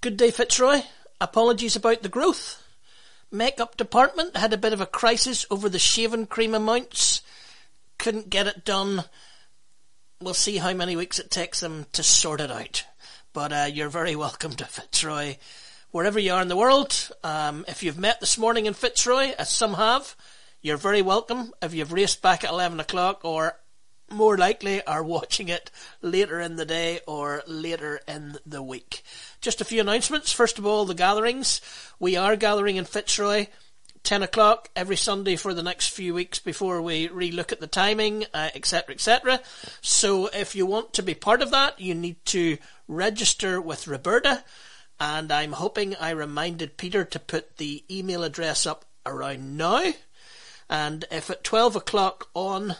Good day, Fitzroy. Apologies about the growth. Makeup department had a bit of a crisis over the shaving cream amounts. Couldn't get it done. We'll see how many weeks it takes them to sort it out. But uh, you're very welcome to Fitzroy, wherever you are in the world. Um, if you've met this morning in Fitzroy, as some have, you're very welcome. If you've raced back at 11 o'clock or more likely are watching it later in the day or later in the week. Just a few announcements. First of all, the gatherings. We are gathering in Fitzroy. 10 o'clock every Sunday for the next few weeks before we relook at the timing, etc., uh, etc. So if you want to be part of that, you need to register with Roberta. And I'm hoping I reminded Peter to put the email address up around now. And if at 12 o'clock on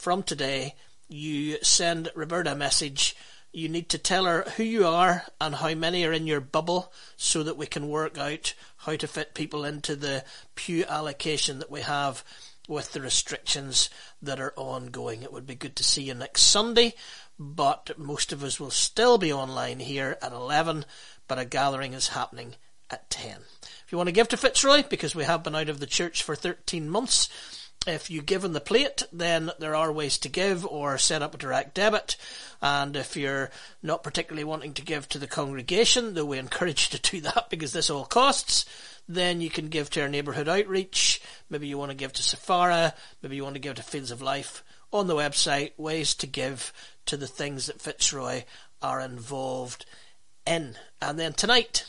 from today you send Roberta a message, you need to tell her who you are and how many are in your bubble so that we can work out how to fit people into the pew allocation that we have with the restrictions that are ongoing. It would be good to see you next Sunday, but most of us will still be online here at 11, but a gathering is happening at 10. If you want to give to Fitzroy, because we have been out of the church for 13 months, if you give in the plate, then there are ways to give or set up a direct debit. And if you're not particularly wanting to give to the congregation, though we encourage you to do that because this all costs, then you can give to our neighbourhood outreach. Maybe you want to give to Saphara. Maybe you want to give to Fields of Life. On the website, ways to give to the things that Fitzroy are involved in. And then tonight,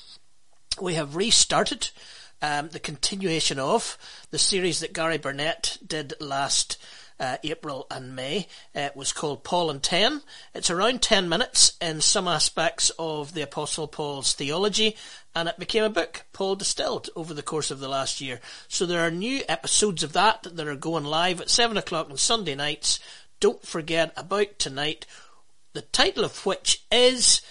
we have restarted um, the continuation of the series that Gary Burnett did last uh, April and May. It was called Paul and Ten. It's around 10 minutes in some aspects of the Apostle Paul's theology, and it became a book, Paul Distilled, over the course of the last year. So there are new episodes of that that are going live at 7 o'clock on Sunday nights. Don't forget about tonight, the title of which is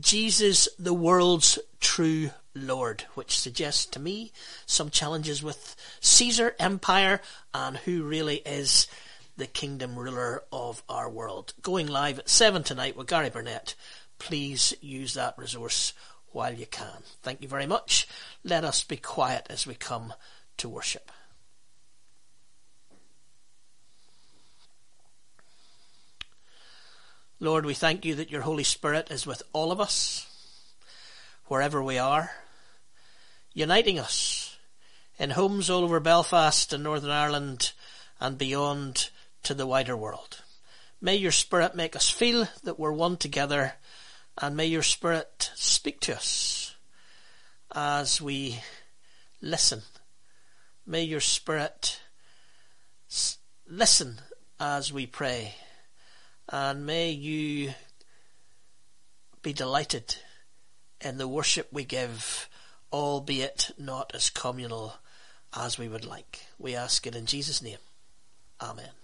Jesus, the world's true Lord, which suggests to me some challenges with Caesar Empire and who really is the kingdom ruler of our world. Going live at 7 tonight with Gary Burnett. Please use that resource while you can. Thank you very much. Let us be quiet as we come to worship. Lord, we thank you that your Holy Spirit is with all of us, wherever we are, uniting us in homes all over Belfast and Northern Ireland and beyond to the wider world. May your Spirit make us feel that we're one together, and may your Spirit speak to us as we listen. May your Spirit listen as we pray, and may you be delighted in the worship we give, albeit not as communal as we would like. We ask it in Jesus' name. Amen.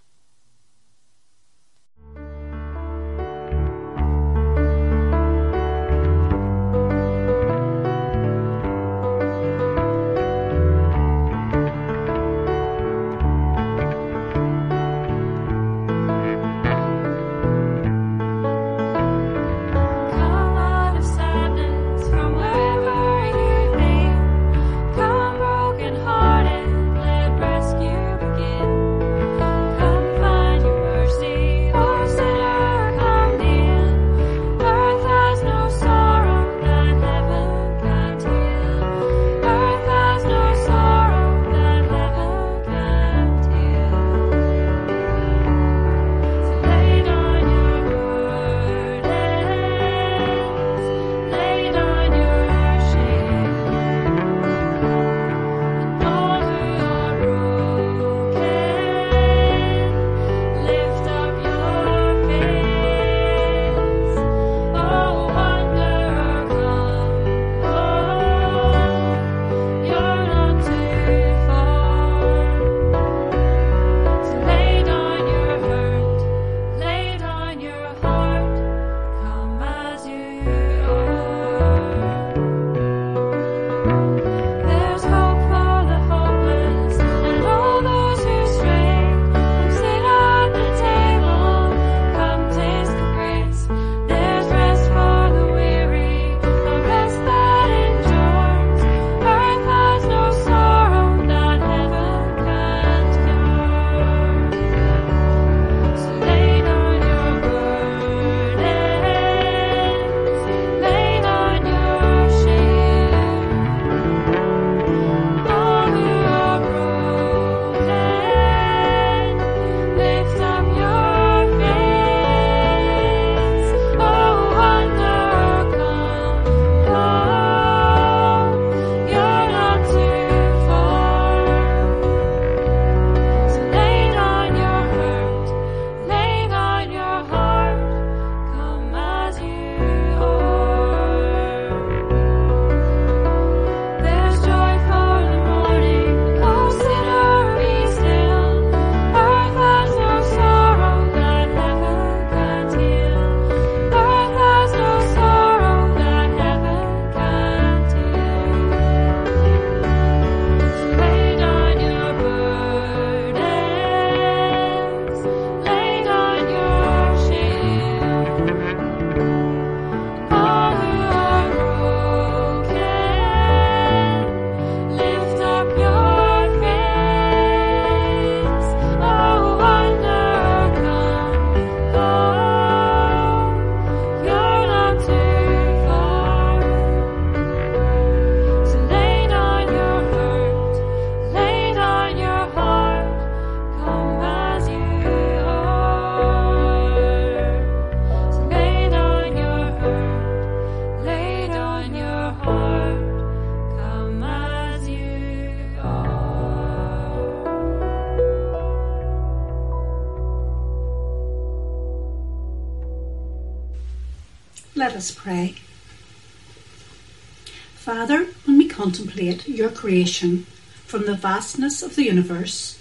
Father, when we contemplate your creation, from the vastness of the universe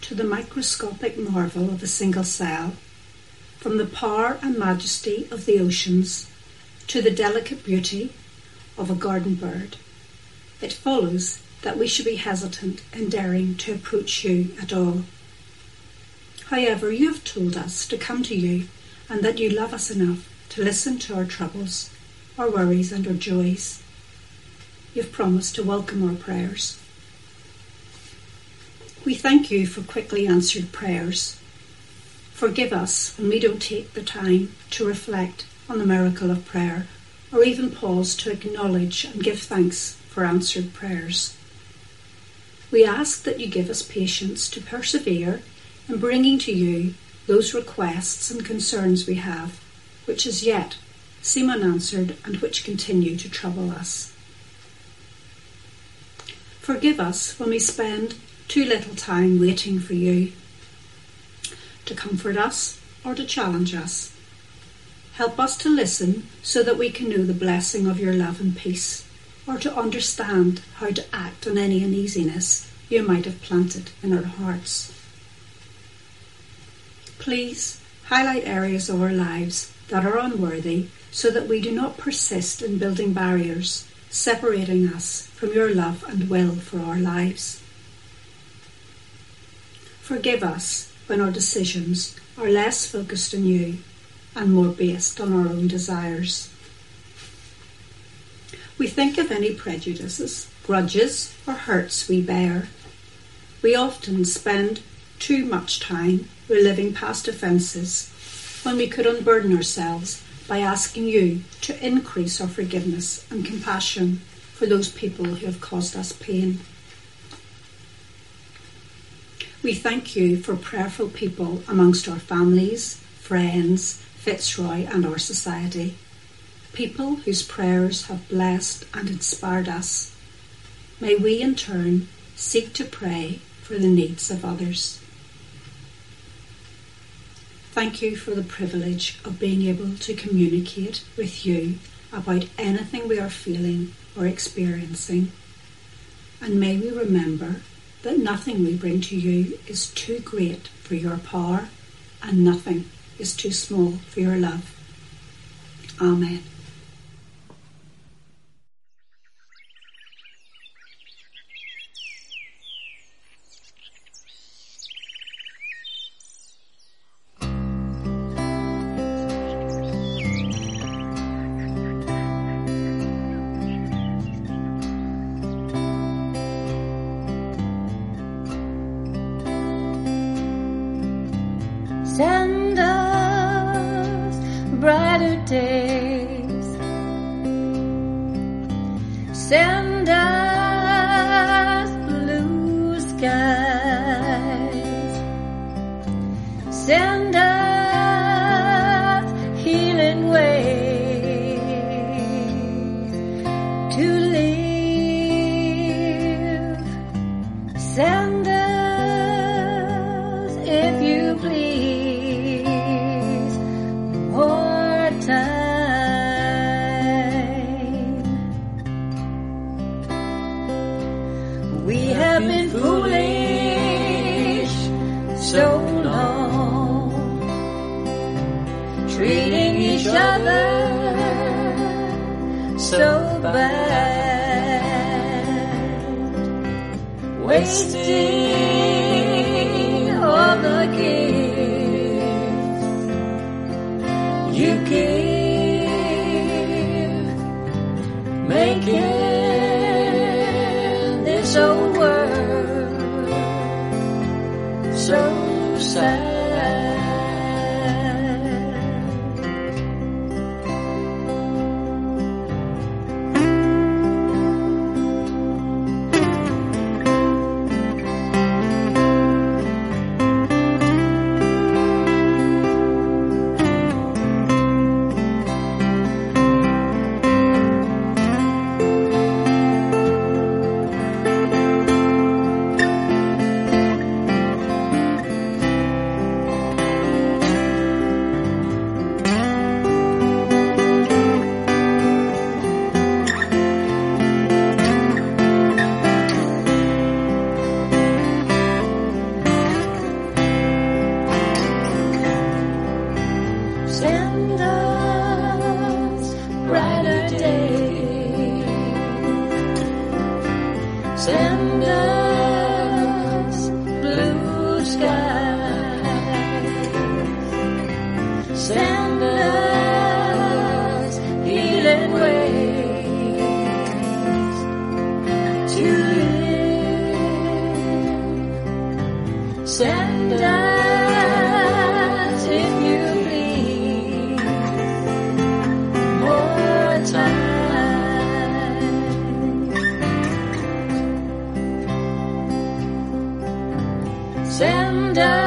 to the microscopic marvel of a single cell, from the power and majesty of the oceans to the delicate beauty of a garden bird, it follows that we should be hesitant and daring to approach you at all. However, you have told us to come to you and that you love us enough to listen to our troubles, our worries, and our joys you've promised to welcome our prayers. We thank you for quickly answered prayers. Forgive us when we don't take the time to reflect on the miracle of prayer or even pause to acknowledge and give thanks for answered prayers. We ask that you give us patience to persevere in bringing to you those requests and concerns we have, which as yet seem unanswered and which continue to trouble us. Forgive us when we spend too little time waiting for you to comfort us or to challenge us. Help us to listen so that we can know the blessing of your love and peace, or to understand how to act on any uneasiness you might have planted in our hearts. Please highlight areas of our lives that are unworthy so that we do not persist in building barriers separating us from your love and will for our lives. Forgive us when our decisions are less focused on you and more based on our own desires. We think of any prejudices, grudges, or hurts we bear. We often spend too much time reliving past offences when we could unburden ourselves by asking you to increase our forgiveness and compassion for those people who have caused us pain. We thank you for prayerful people amongst our families, friends, Fitzroy, and our society. People whose prayers have blessed and inspired us. May we in turn seek to pray for the needs of others. Thank you for the privilege of being able to communicate with you about anything we are feeling or experiencing. And may we remember that nothing we bring to you is too great for your power and nothing is too small for your love. Amen. Send us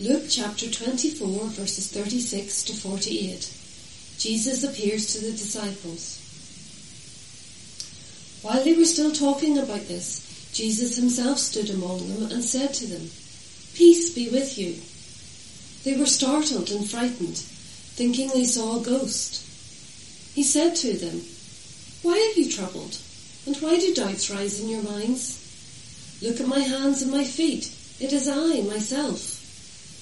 Luke chapter 24, verses 36 to 48. Jesus appears to the disciples. While they were still talking about this, Jesus himself stood among them and said to them, Peace be with you. They were startled and frightened, thinking they saw a ghost. He said to them, Why are you troubled? And why do doubts rise in your minds? Look at my hands and my feet. It is I, myself.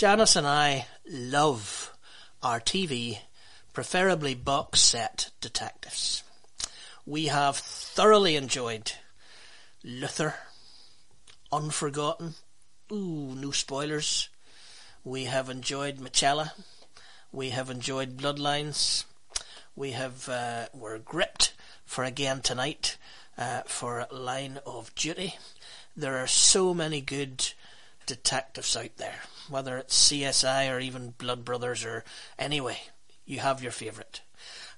Janice and I love our TV, preferably box set detectives. We have thoroughly enjoyed Luther, Unforgotten, ooh, no spoilers. We have enjoyed Marcella. We have enjoyed Bloodlands. We have, uh, we're gripped for again tonight, uh, for Line of Duty. There are so many good detectives out there, whether it's CSI or even Blood Brothers or anyway, you have your favourite.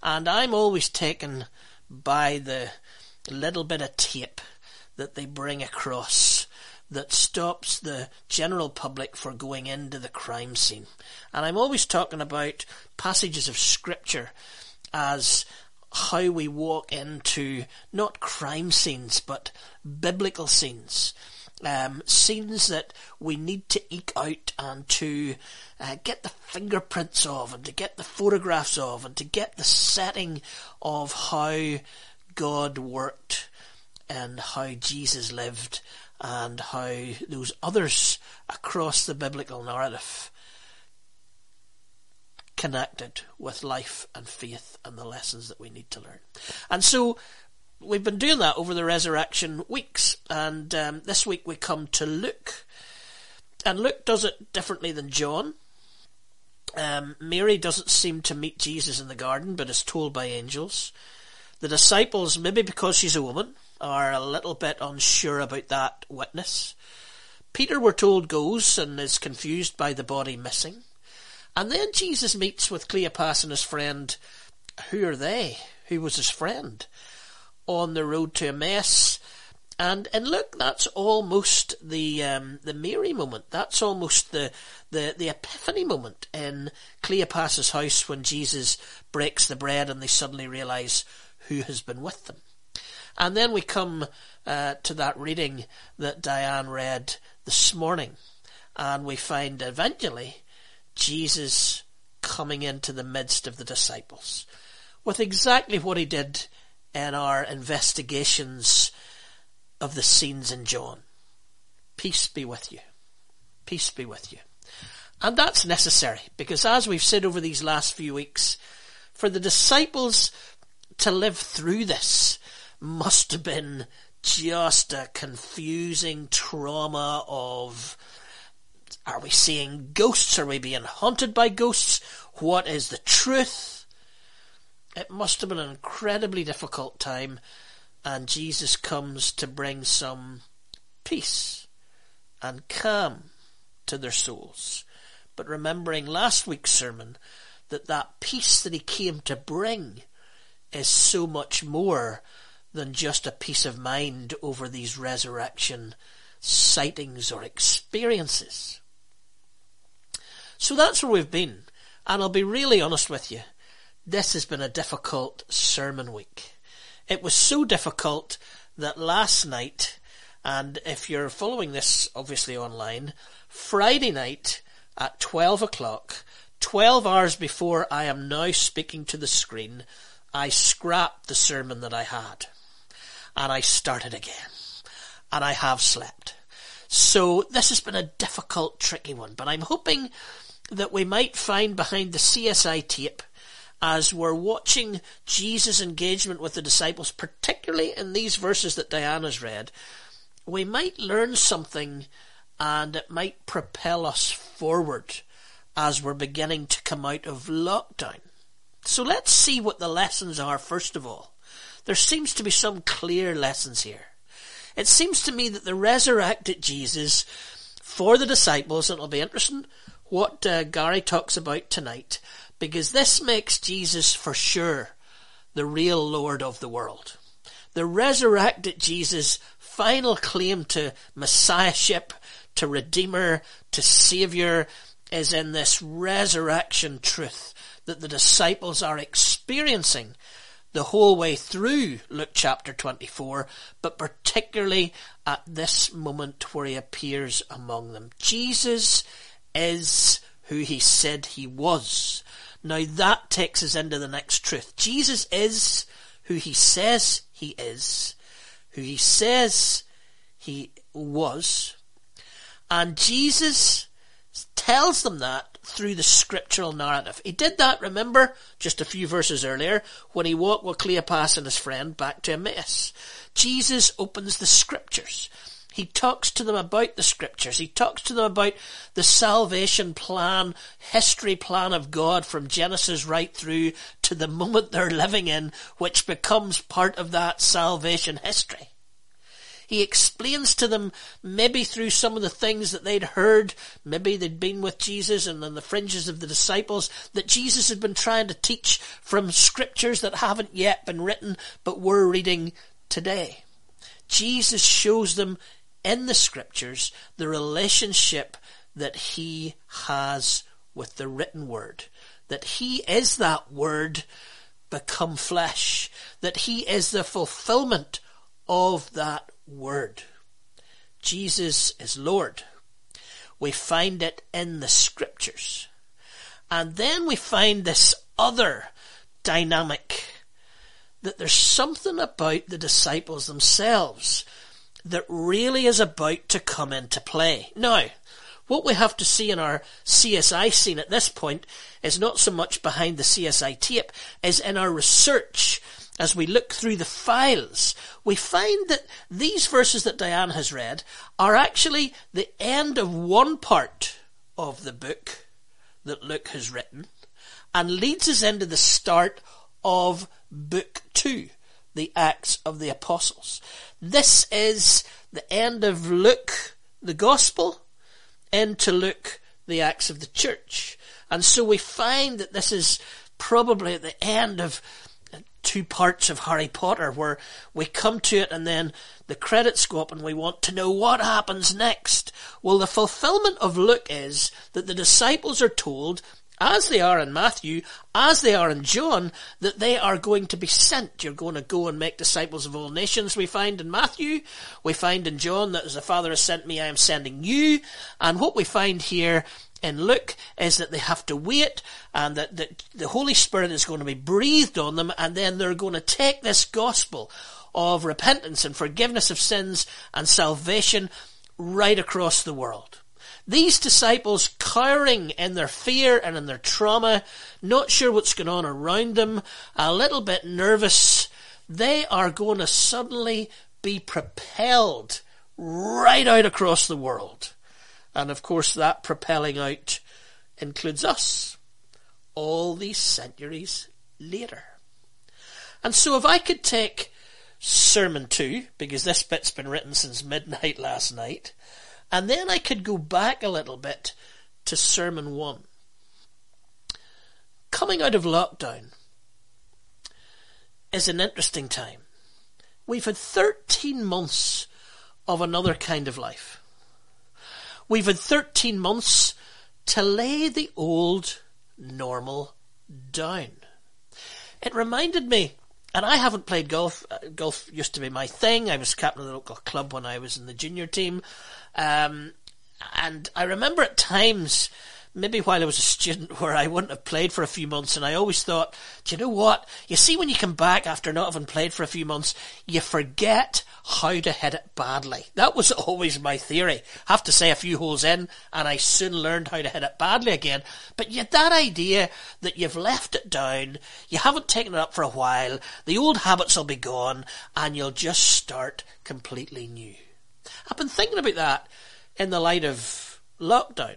And I'm always taken by the little bit of tape that they bring across that stops the general public for going into the crime scene. And I'm always talking about passages of scripture as how we walk into not crime scenes but biblical scenes. Um, scenes that we need to eke out and to uh, get the fingerprints of and to get the photographs of and to get the setting of how God worked and how Jesus lived and how those others across the biblical narrative connected with life and faith and the lessons that we need to learn. And so we've been doing that over the resurrection weeks, and um, this week we come to Luke. And Luke does it differently than John. Um, Mary doesn't seem to meet Jesus in the garden, but is told by angels. The disciples, maybe because she's a woman, are a little bit unsure about that witness. Peter, we're told, goes and is confused by the body missing. And then Jesus meets with Cleopas and his friend. Who are they? Who was his friend? On the road to Emmaus. And and look, that's almost the um, the Mary moment. That's almost the, the the epiphany moment in Cleopas's house when Jesus breaks the bread and they suddenly realise who has been with them. And then we come uh, to that reading that Diane read this morning, and we find eventually Jesus coming into the midst of the disciples with exactly what he did in our investigations of the scenes in John. Peace be with you. Peace be with you. And that's necessary because as we've said over these last few weeks, for the disciples to live through this must have been just a confusing trauma of are we seeing ghosts? Are we being haunted by ghosts? What is the truth? It must have been an incredibly difficult time, and Jesus comes to bring some peace and calm to their souls. But remembering last week's sermon, that that peace that he came to bring is so much more than just a peace of mind over these resurrection sightings or experiences. So that's where we've been. And I'll be really honest with you. This has been a difficult sermon week. It was so difficult that last night, and if you're following this obviously online, Friday night at 12 o'clock, 12 hours before I am now speaking to the screen, I scrapped the sermon that I had. And I started again. And I have slept. So this has been a difficult, tricky one, but I'm hoping that we might find behind the CSI tape as we're watching Jesus' engagement with the disciples, particularly in these verses that Diana's read, we might learn something and it might propel us forward as we're beginning to come out of lockdown. So let's see what the lessons are first of all. There seems to be some clear lessons here. It seems to me that the resurrected Jesus for the disciples, and it'll be interesting what uh, Gary talks about tonight, because this makes Jesus for sure the real Lord of the world. The resurrected Jesus' final claim to messiahship, to redeemer, to saviour is in this resurrection truth that the disciples are experiencing the whole way through Luke chapter 24, but particularly at this moment where he appears among them. Jesus is who he said he was. Now that takes us into the next truth. Jesus is who he says he is, who he says he was, and Jesus' tells them that through the scriptural narrative. He did that, remember, just a few verses earlier, when he walked with Cleopas and his friend back to Emmaus. Jesus opens the scriptures. He talks to them about the scriptures. He talks to them about the salvation plan, history plan of God from Genesis right through to the moment they're living in, which becomes part of that salvation history. He explains to them, maybe through some of the things that they'd heard, maybe they'd been with Jesus and on the fringes of the disciples, that Jesus had been trying to teach from scriptures that haven't yet been written, but we're reading today. Jesus shows them in the scriptures the relationship that he has with the written word. That he is that word become flesh. That he is the fulfillment of that word. Jesus is Lord. We find it in the scriptures. And then we find this other dynamic that there's something about the disciples themselves that really is about to come into play. Now, what we have to see in our CSI scene at this point is not so much behind the CSI tape, as in our research as we look through the files, we find that these verses that Diane has read are actually the end of one part of the book that Luke has written and leads us into the start of book two, the Acts of the Apostles. This is the end of Luke, the Gospel, into Luke, the Acts of the Church. And so we find that this is probably at the end of two parts of Harry Potter where we come to it and then the credits go up and we want to know what happens next. Well, the fulfillment of Luke is that the disciples are told, as they are in Matthew, as they are in John, that they are going to be sent. You're going to go and make disciples of all nations, we find in Matthew. We find in John that as the Father has sent me, I am sending you. And what we find here in Luke is that they have to wait and that, that the Holy Spirit is going to be breathed on them and then they're going to take this gospel of repentance and forgiveness of sins and salvation right across the world. These disciples cowering in their fear and in their trauma, not sure what's going on around them, a little bit nervous, they are going to suddenly be propelled right out across the world. And of course, that propelling out includes us all these centuries later. And so, if I could take Sermon 2, because this bit's been written since midnight last night, and then I could go back a little bit to Sermon 1. Coming out of lockdown is an interesting time. We've had 13 months of another kind of life. We've had 13 months to lay the old normal down. It reminded me, and I haven't played golf. Uh, golf used to be my thing. I was captain of the local club when I was in the junior team. Um, and I remember at times, maybe while I was a student, where I wouldn't have played for a few months, and I always thought, do you know what? You see, when you come back after not having played for a few months, you forget how to hit it badly. That was always my theory. Have to say a few holes in, and I soon learned how to hit it badly again. But yet that idea that you've left it down, you haven't taken it up for a while, the old habits will be gone, and you'll just start completely new. I've been thinking about that in the light of lockdown.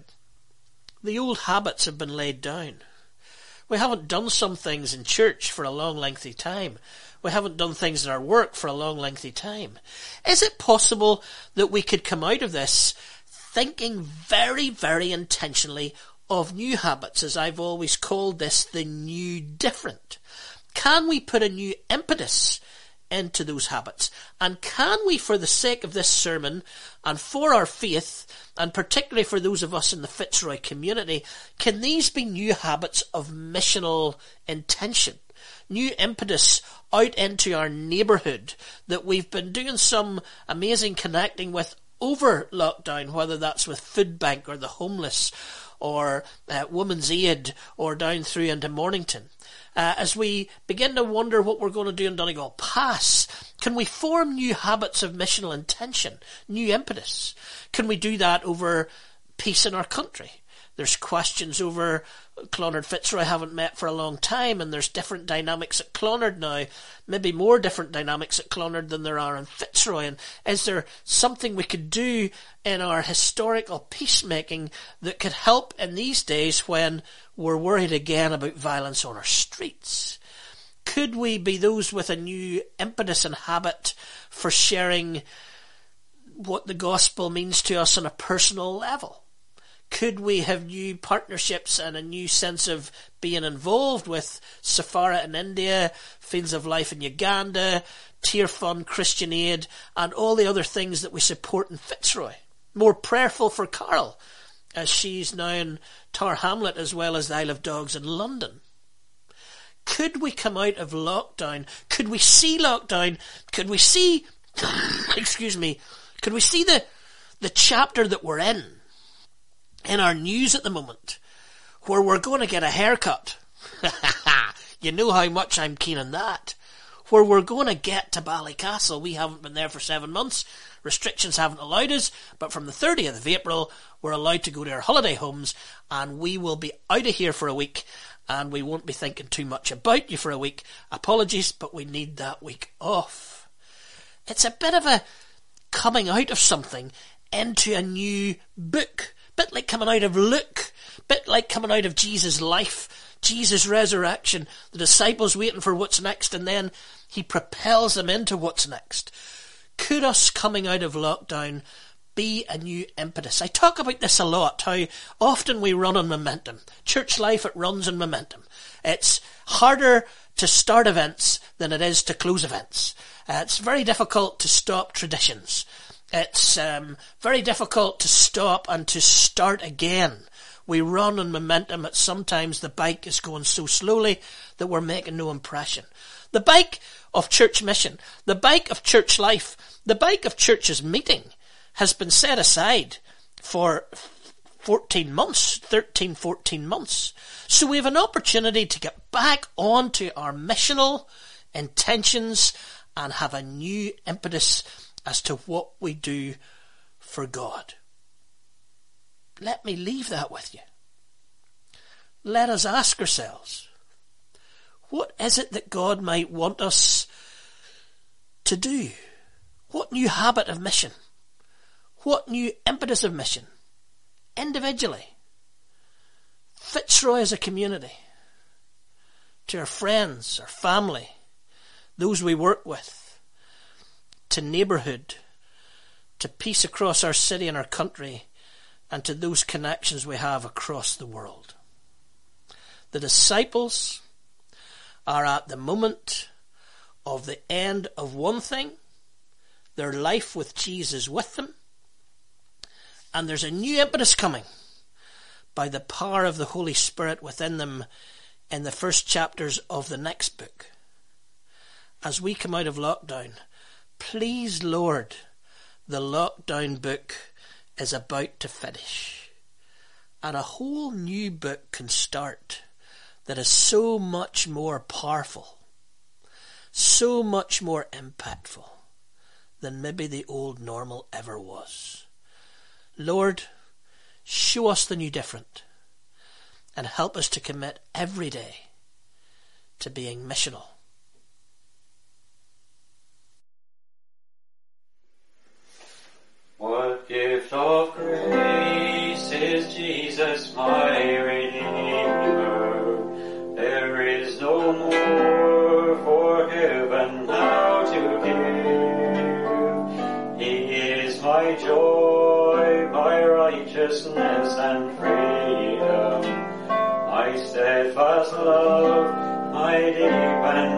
The old habits have been laid down. We haven't done some things in church for a long, lengthy time. We haven't done things in our work for a long, lengthy time. Is it possible that we could come out of this thinking very, very intentionally of new habits, as I've always called this the new different? Can we put a new impetus into those habits? And can we, for the sake of this sermon and for our faith, and particularly for those of us in the Fitzroy community, can these be new habits of missional intention? New impetus out into our neighbourhood that we've been doing some amazing connecting with over lockdown, whether that's with Food Bank or the homeless or uh, Women's Aid or down through into Mornington. Uh, as we begin to wonder what we're going to do in Donegal Pass, can we form new habits of missional intention, new impetus? Can we do that over peace in our country? There's questions over Clonard Fitzroy haven't met for a long time, and there's different dynamics at Clonard now, maybe more different dynamics at Clonard than there are in Fitzroy. And is there something we could do in our historical peacemaking that could help in these days when we're worried again about violence on our streets? Could we be those with a new impetus and habit for sharing what the gospel means to us on a personal level? Could we have new partnerships and a new sense of being involved with Saphara in India, Fields of Life in Uganda, Tear Fund, Christian Aid, and all the other things that we support in Fitzroy? More prayerful for Carol, as she's now in Tower Hamlet as well as the Isle of Dogs in London. Could we come out of lockdown? Could we see lockdown? Could we see, excuse me, could we see the, the chapter that we're in, in our news at the moment, where we're going to get a haircut? you know how much I'm keen on that. Where we're going to get to Ballycastle. We haven't been there for seven months. Restrictions haven't allowed us, but from the 30th of April, we're allowed to go to our holiday homes and we will be out of here for a week and we won't be thinking too much about you for a week. Apologies, but we need that week off. It's a bit of a coming out of something into a new book. Bit like coming out of Luke. Bit like coming out of Jesus' life, Jesus' resurrection, the disciples waiting for what's next, and then he propels them into what's next. Could us coming out of lockdown be a new impetus? I talk about this a lot, how often we run on momentum. Church life, it runs on momentum. It's harder to start events than it is to close events. Uh, it's very difficult to stop traditions. It's um, very difficult to stop and to start again. We run on momentum, but sometimes the bike is going so slowly that we're making no impression. The bike of church mission, the bike of church life, the bike of church's meeting has been set aside for 14 months, 13, 14 months. So we have an opportunity to get back onto our missional intentions and have a new impetus as to what we do for God. Let me leave that with you. Let us ask ourselves, what is it that God might want us to do? What new habit of mission? What new impetus of mission? Individually. Fitzroy as a community. To our friends, our family, those we work with, to neighbourhood, to peace across our city and our country, and to those connections we have across the world. The disciples are at the moment of the end of one thing, their life with Jesus with them, and there's a new impetus coming by the power of the Holy Spirit within them in the first chapters of the next book. As we come out of lockdown, please, Lord, the lockdown book is about to finish. And a whole new book can start that is so much more powerful, so much more impactful than maybe the old normal ever was. Lord, show us the new different and help us to commit every day to being missional. Righteousness and freedom, my steadfast love, my deep and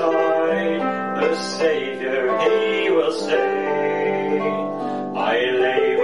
The Savior he will say, I labor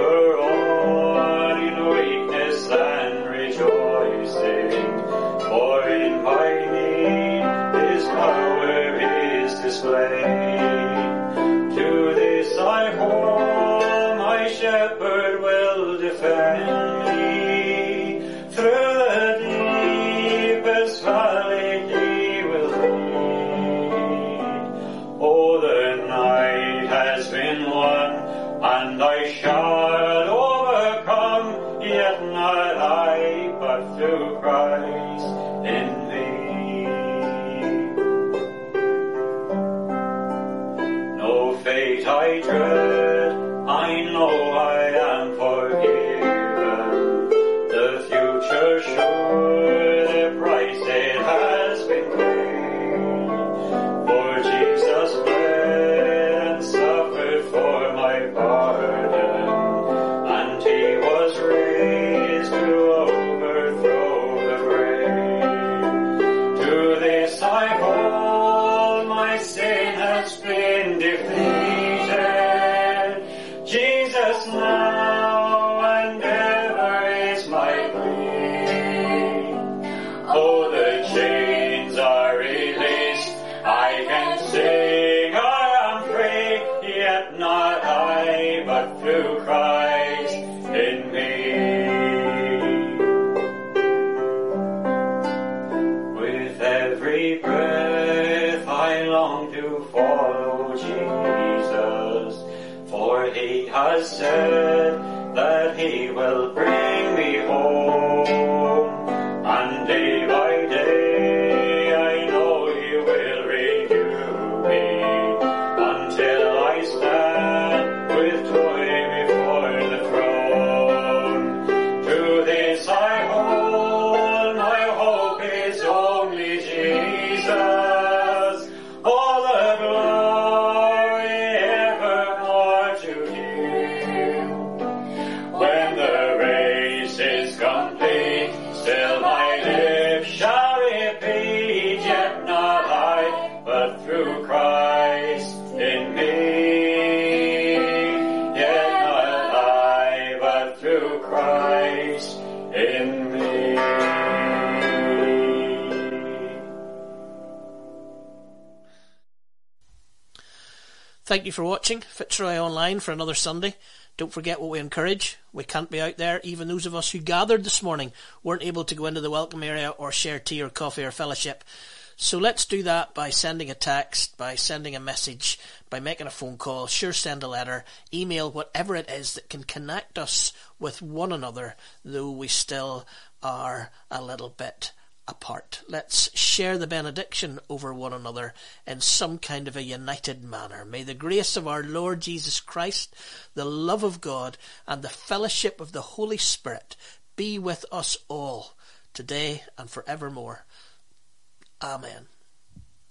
Thank you for watching Fitzroy Online for another Sunday. Don't forget what we encourage. We can't be out there. Even those of us who gathered this morning weren't able to go into the welcome area or share tea or coffee or fellowship. So let's do that by sending a text, by sending a message, by making a phone call, sure send a letter, email, whatever it is that can connect us with one another, though we still are a little bit apart. Let's share the benediction over one another in some kind of a united manner. May the grace of our Lord Jesus Christ, the love of God, and the fellowship of the Holy Spirit be with us all today and forevermore. Amen.